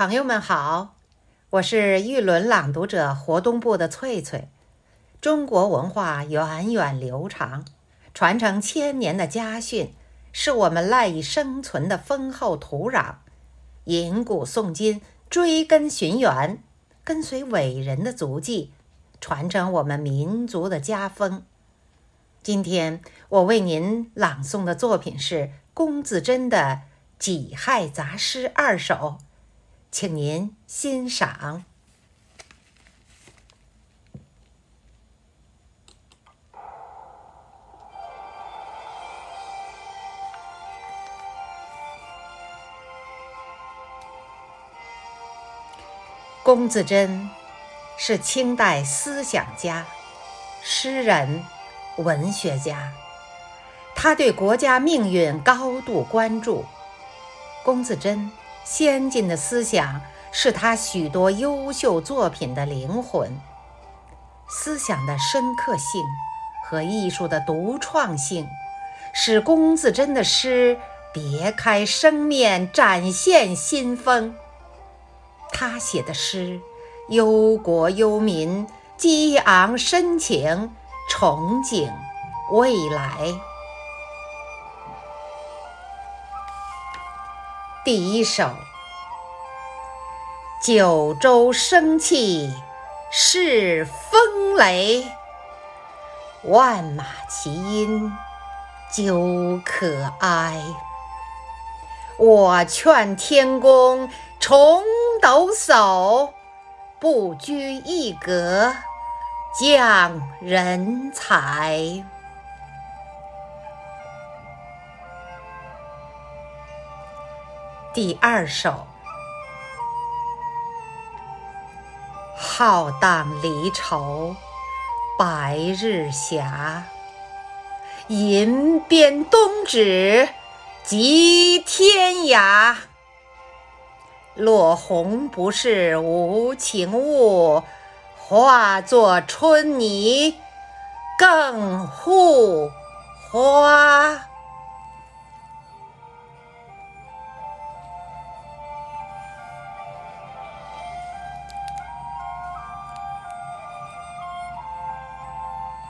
朋友们好，我是玉轮朗读者活动部的翠翠。中国文化源远流长，传承千年的家训，是我们赖以生存的丰厚土壤。吟古诵今，追根寻源，跟随伟人的足迹，传承我们民族的家风。今天我为您朗诵的作品是龚自珍的《己亥杂诗二首》。请您欣赏。龚自珍是清代思想家、诗人、文学家，他对国家命运高度关注。龚自珍。先进的思想是他许多优秀作品的灵魂，思想的深刻性和艺术的独创性，使龚自珍的诗别开生面，展现新风。他写的诗忧国忧民，激昂深情，憧憬未来。第一首：九州生气恃风雷，万马齐喑究可哀。我劝天公重抖擞，不拘一格降人才。第二首，浩荡离愁白日斜，吟鞭东指及天涯。落红不是无情物，化作春泥更护花。